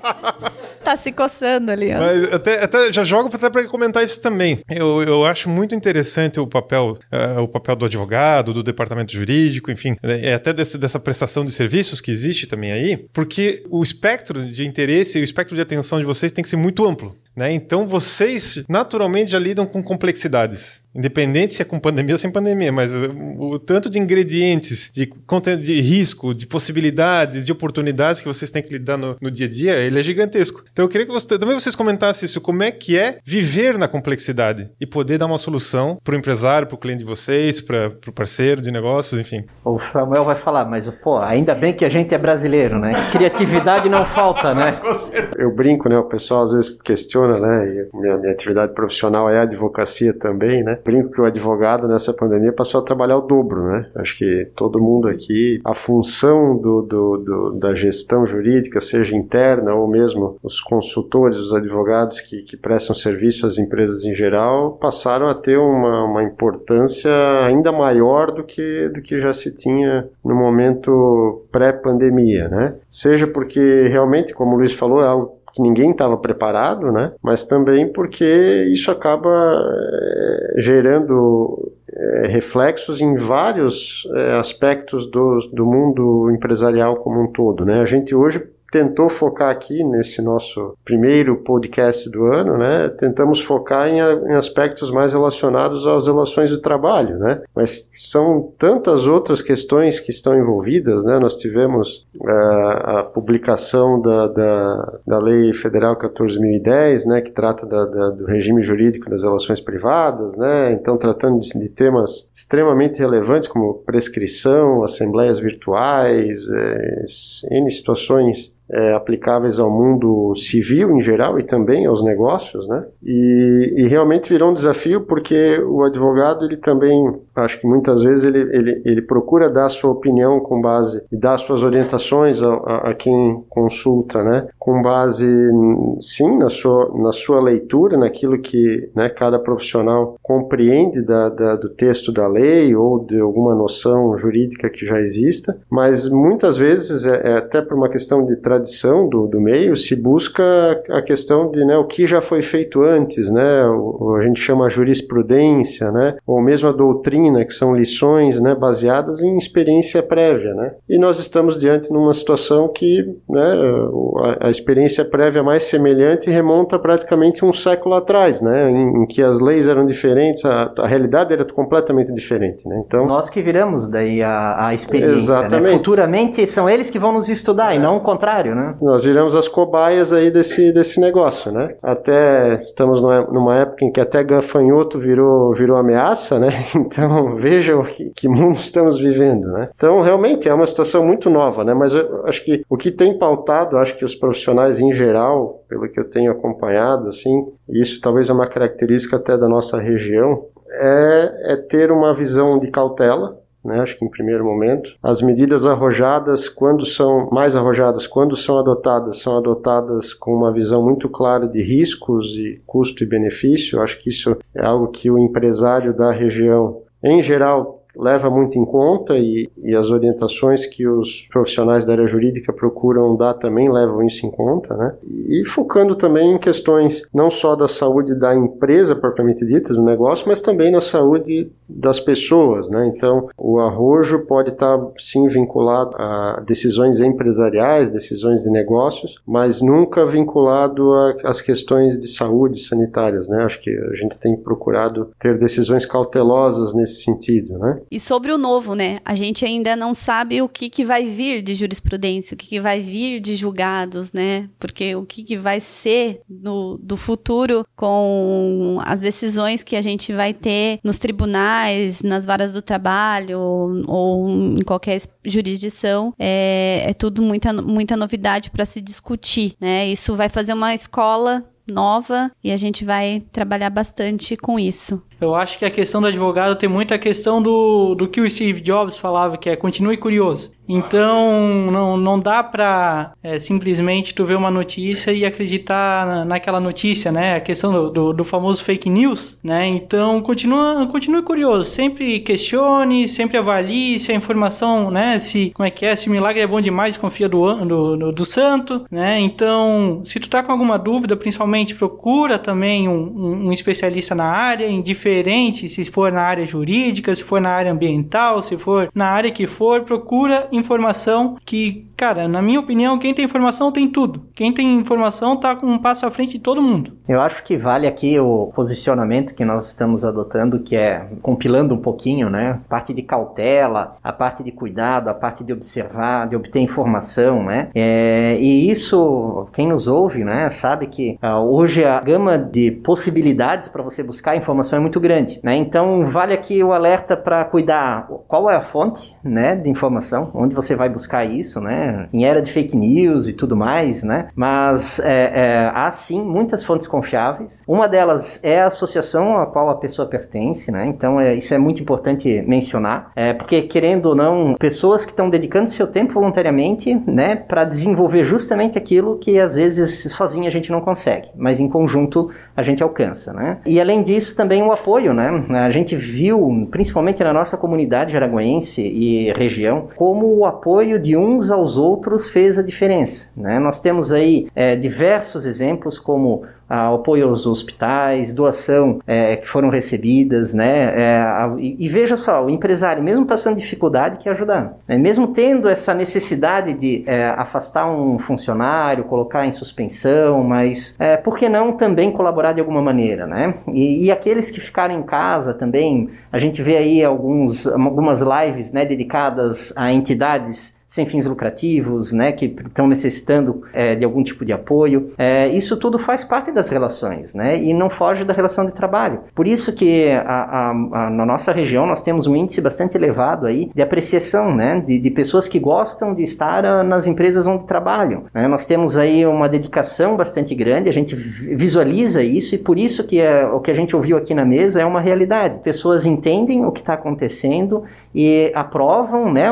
tá se coçando ali. Ó. Mas até, até já jogo até para comentar isso também. Eu, eu acho muito interessante o papel, uh, o papel do advogado, do departamento jurídico, enfim, é até desse, dessa prestação de serviços que existe também aí, porque o espectro de interesse e o espectro de atenção de vocês tem que ser muito amplo. Né? Então vocês naturalmente já lidam com complexidades. Independente se é com pandemia ou sem pandemia, mas uh, o tanto de ingredientes, de, de risco, de possibilidades, de oportunidades que vocês têm que lidar no, no dia a dia, ele é gigantesco. Então eu queria que você, também vocês comentassem isso, como é que é viver na complexidade e poder dar uma solução para o empresário, para o cliente de vocês, para o parceiro de negócios, enfim. O Samuel vai falar, mas pô, ainda bem que a gente é brasileiro, né? Criatividade não falta, né? Eu brinco, né? O pessoal às vezes questiona, né? E minha, minha atividade profissional é advocacia também, né? Brinco que o advogado nessa pandemia passou a trabalhar o dobro, né? Acho que todo mundo aqui, a função do, do, do da gestão jurídica, seja interna ou mesmo os consultores, os advogados que, que prestam serviço às empresas em geral, passaram a ter uma, uma importância ainda maior do que, do que já se tinha no momento pré-pandemia, né? Seja porque realmente, como o Luiz falou, é algo que ninguém estava preparado, né? Mas também porque isso acaba é, gerando é, reflexos em vários é, aspectos do, do mundo empresarial como um todo, né? A gente hoje tentou focar aqui nesse nosso primeiro podcast do ano, né? Tentamos focar em, em, aspectos mais relacionados às relações de trabalho, né? Mas são tantas outras questões que estão envolvidas, né? Nós tivemos uh, a publicação da, da, da Lei Federal 14.010, né? Que trata da, da, do regime jurídico das relações privadas, né? Então, tratando de, de temas extremamente relevantes como prescrição, assembleias virtuais, é, N situações é, aplicáveis ao mundo civil em geral e também aos negócios, né? E, e, realmente virou um desafio porque o advogado ele também, acho que muitas vezes ele, ele, ele procura dar a sua opinião com base e dar suas orientações a, a, a quem consulta, né? Com base, sim, na sua, na sua leitura, naquilo que né, cada profissional compreende da, da, do texto da lei ou de alguma noção jurídica que já exista, mas muitas vezes, é, é até por uma questão de tradição do, do meio, se busca a questão de né, o que já foi feito antes, né, o, a gente chama jurisprudência, né, ou mesmo a doutrina, que são lições né, baseadas em experiência prévia. Né, e nós estamos diante numa situação que né, a, a experiência prévia mais semelhante remonta praticamente um século atrás, né, em, em que as leis eram diferentes, a, a realidade era completamente diferente. Né, então, nós que viramos daí a, a experiência. Né? Exatamente. Né? Futuramente são eles que vão nos estudar é. e não o contrário, né? Nós viramos as cobaias aí desse, desse negócio, né? Até estamos numa, época em que até gafanhoto virou, virou ameaça, né? Então vejam que, que mundo estamos vivendo, né? Então realmente é uma situação muito nova, né? Mas eu acho que o que tem pautado, acho que os profissionais em geral, pelo que eu tenho acompanhado, assim, isso talvez é uma característica até da nossa região, é, é ter uma visão de cautela, né, acho que em primeiro momento. As medidas arrojadas, quando são mais arrojadas, quando são adotadas, são adotadas com uma visão muito clara de riscos e custo e benefício. Acho que isso é algo que o empresário da região, em geral, leva muito em conta e, e, as orientações que os profissionais da área jurídica procuram dar também levam isso em conta, né? E focando também em questões não só da saúde da empresa propriamente dita, do negócio, mas também na saúde das pessoas, né? Então, o arrojo pode estar sim vinculado a decisões empresariais, decisões de negócios, mas nunca vinculado às questões de saúde sanitárias, né? Acho que a gente tem procurado ter decisões cautelosas nesse sentido, né? E sobre o novo, né? A gente ainda não sabe o que, que vai vir de jurisprudência, o que, que vai vir de julgados, né? Porque o que, que vai ser no, do futuro com as decisões que a gente vai ter nos tribunais, nas varas do trabalho ou, ou em qualquer jurisdição, é, é tudo muita, muita novidade para se discutir, né? Isso vai fazer uma escola nova e a gente vai trabalhar bastante com isso. Eu acho que a questão do advogado tem muita questão do, do que o Steve Jobs falava, que é continue curioso. Então, não, não dá pra é, simplesmente tu ver uma notícia e acreditar na, naquela notícia, né? A questão do, do, do, famoso fake news, né? Então, continua, continue curioso. Sempre questione, sempre avalie se a informação, né? Se, como é que é? Se o milagre é bom demais, confia do, do, do, do santo, né? Então, se tu tá com alguma dúvida, principalmente procura também um, um, um especialista na área, indiferente se for na área jurídica, se for na área ambiental, se for na área que for, procura informação que, cara, na minha opinião, quem tem informação tem tudo. Quem tem informação tá com um passo à frente de todo mundo. Eu acho que vale aqui o posicionamento que nós estamos adotando, que é compilando um pouquinho, né? A parte de cautela, a parte de cuidado, a parte de observar, de obter informação, né? É, e isso, quem nos ouve, né, sabe que uh, hoje a gama de possibilidades para você buscar informação é muito grande, né? Então vale aqui o alerta para cuidar qual é a fonte, né, de informação, onde você vai buscar isso, né? Em era de fake news e tudo mais, né? Mas é, é, há sim muitas fontes confiáveis. Uma delas é a associação a qual a pessoa pertence, né? Então é, isso é muito importante mencionar, é, porque querendo ou não, pessoas que estão dedicando seu tempo voluntariamente, né, para desenvolver justamente aquilo que às vezes sozinho a gente não consegue, mas em conjunto a gente alcança, né? E além disso também o apoio, né? A gente viu, principalmente na nossa comunidade araguaense e região, como o apoio de uns aos outros fez a diferença. Né? Nós temos aí é, diversos exemplos, como apoio aos hospitais, doação é, que foram recebidas, né? É, a, e, e, veja só, o empresário, mesmo passando dificuldade, quer ajudar. Né? Mesmo tendo essa necessidade de é, afastar um funcionário, colocar em suspensão, mas é, por que não também colaborar de alguma maneira, né? E, e, aqueles que ficaram em casa também, a gente vê aí alguns, algumas lives né, dedicadas a entidades sem fins lucrativos, né, que estão necessitando é, de algum tipo de apoio. É, isso tudo faz parte das relações, né, e não foge da relação de trabalho. Por isso que a, a, a, na nossa região nós temos um índice bastante elevado aí de apreciação, né, de, de pessoas que gostam de estar uh, nas empresas onde trabalham. Né? Nós temos aí uma dedicação bastante grande, a gente visualiza isso e por isso que é, o que a gente ouviu aqui na mesa é uma realidade. Pessoas entendem o que está acontecendo e aprovam né,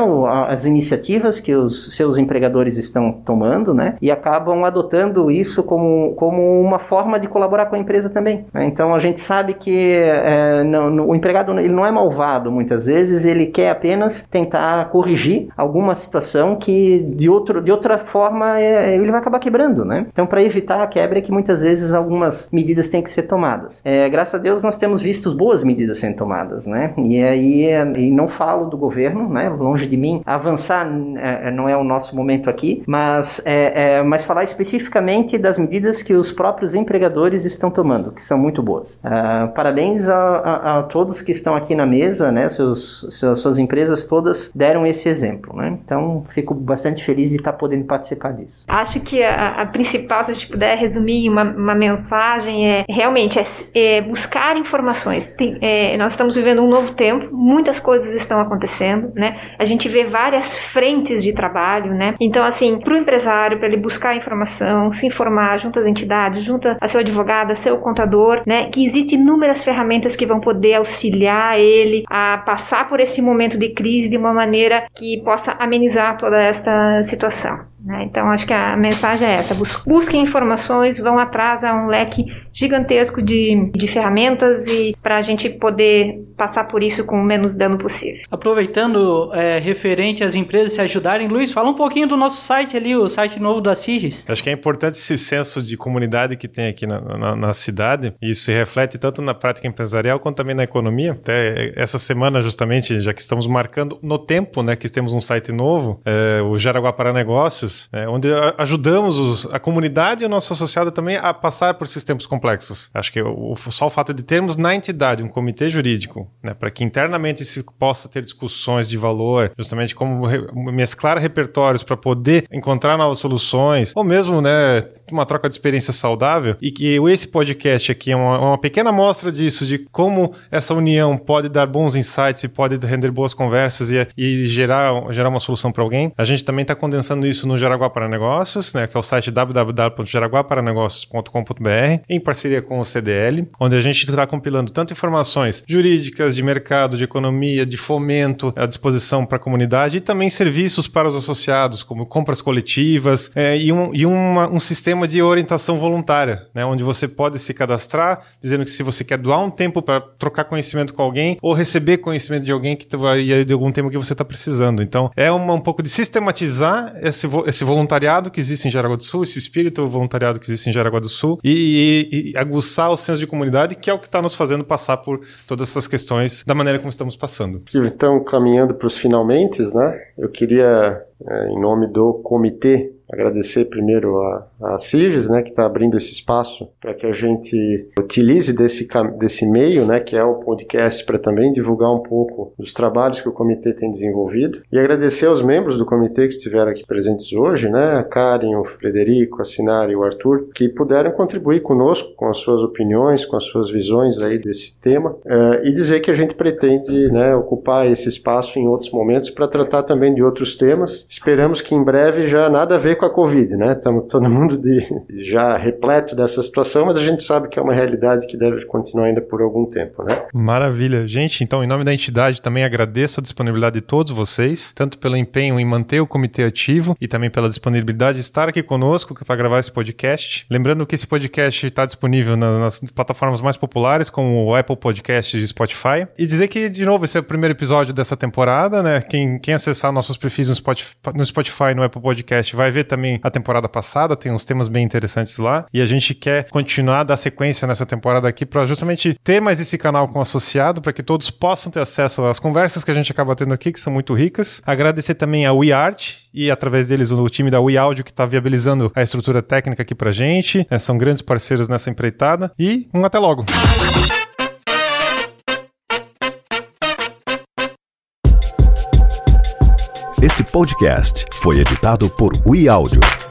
as iniciativas que os seus empregadores estão tomando né, e acabam adotando isso como, como uma forma de colaborar com a empresa também. Né? Então a gente sabe que é, não, no, o empregado ele não é malvado muitas vezes, ele quer apenas tentar corrigir alguma situação que de, outro, de outra forma é, ele vai acabar quebrando. Né? Então para evitar a quebra é que muitas vezes algumas medidas têm que ser tomadas. É, graças a Deus nós temos visto boas medidas sendo tomadas. Né? E aí e não falo do governo, né? Longe de mim avançar é, é, não é o nosso momento aqui, mas é, é, mas falar especificamente das medidas que os próprios empregadores estão tomando, que são muito boas. Uh, parabéns a, a, a, todos que estão aqui na mesa, né? Seus, seus, suas empresas todas deram esse exemplo, né? Então fico bastante feliz de estar podendo participar disso. Acho que a, a principal, se a gente puder resumir uma, uma mensagem, é realmente é, é buscar informações. Tem, é, nós estamos vivendo um novo tempo, muitas coisas estão acontecendo, né? A gente vê várias frentes de trabalho, né? Então, assim, para o empresário, para ele buscar informação, se informar junto às entidades, junto a seu advogado, a seu contador, né? Que existem inúmeras ferramentas que vão poder auxiliar ele a passar por esse momento de crise de uma maneira que possa amenizar toda esta situação. Né? Então, acho que a mensagem é essa: busquem informações, vão atrás a um leque gigantesco de, de ferramentas e para a gente poder passar por isso com o menos dano possível. Aproveitando, é, referente às empresas se ajudarem, Luiz, fala um pouquinho do nosso site ali, o site novo da CIGES. Acho que é importante esse senso de comunidade que tem aqui na, na, na cidade, e isso se reflete tanto na prática empresarial quanto também na economia. Até essa semana, justamente, já que estamos marcando no tempo, né, que temos um site novo, é, o Jaraguá para Negócios negócios, né, onde ajudamos os, a comunidade e o nosso associado também a passar por sistemas complexos. Acho que o, só o fato de termos na entidade um comitê jurídico, né, para que internamente se possa ter discussões de valor, justamente como re, mesclar repertórios para poder encontrar novas soluções, ou mesmo né, uma troca de experiência saudável, e que esse podcast aqui é uma, uma pequena amostra disso, de como essa união pode dar bons insights e pode render boas conversas e, e gerar, gerar uma solução para alguém. A gente também está condensando isso no Jaraguá para Negócios, né, que é o site www.jaraguaparanegócios.com.br, em parceria com o CDL, onde a gente está compilando tanto informações jurídicas, de mercado, de economia, de fomento à disposição para a comunidade e também serviços para os associados, como compras coletivas é, e, um, e uma, um sistema de orientação voluntária, né, onde você pode se cadastrar, dizendo que se você quer doar um tempo para trocar conhecimento com alguém ou receber conhecimento de alguém que vai de algum tema que você está precisando. Então, é uma, um pouco de sistematizar esse, esse voluntariado que existe em Jaraguá do Sul, esse espírito voluntariado que existe em Jaraguá do Sul e, e, e aguçar o senso de comunidade, que é o que está nos fazendo passar por todas essas questões da maneira como estamos passando. Então, caminhando para os finalmente, né? Eu queria, é, em nome do comitê agradecer primeiro a, a né, que está abrindo esse espaço para que a gente utilize desse, desse meio, né, que é o podcast, para também divulgar um pouco dos trabalhos que o comitê tem desenvolvido. E agradecer aos membros do comitê que estiveram aqui presentes hoje, né, a Karen, o Frederico, a Sinara e o Arthur, que puderam contribuir conosco com as suas opiniões, com as suas visões aí desse tema, uh, e dizer que a gente pretende né, ocupar esse espaço em outros momentos para tratar também de outros temas. Esperamos que em breve já nada a ver com a Covid, né? Estamos todo mundo de, já repleto dessa situação, mas a gente sabe que é uma realidade que deve continuar ainda por algum tempo, né? Maravilha. Gente, então, em nome da entidade, também agradeço a disponibilidade de todos vocês, tanto pelo empenho em manter o comitê ativo e também pela disponibilidade de estar aqui conosco para gravar esse podcast. Lembrando que esse podcast está disponível nas plataformas mais populares, como o Apple Podcast e Spotify. E dizer que, de novo, esse é o primeiro episódio dessa temporada, né? Quem, quem acessar nossos perfis no Spotify, no Spotify, no Apple Podcast, vai ver também a temporada passada, tem uns temas bem interessantes lá. E a gente quer continuar dar sequência nessa temporada aqui para justamente ter mais esse canal com associado, para que todos possam ter acesso às conversas que a gente acaba tendo aqui, que são muito ricas. Agradecer também a WeArt e através deles o time da WeAudio que está viabilizando a estrutura técnica aqui pra gente. É, são grandes parceiros nessa empreitada. E um até logo. Este podcast foi editado por WeAudio.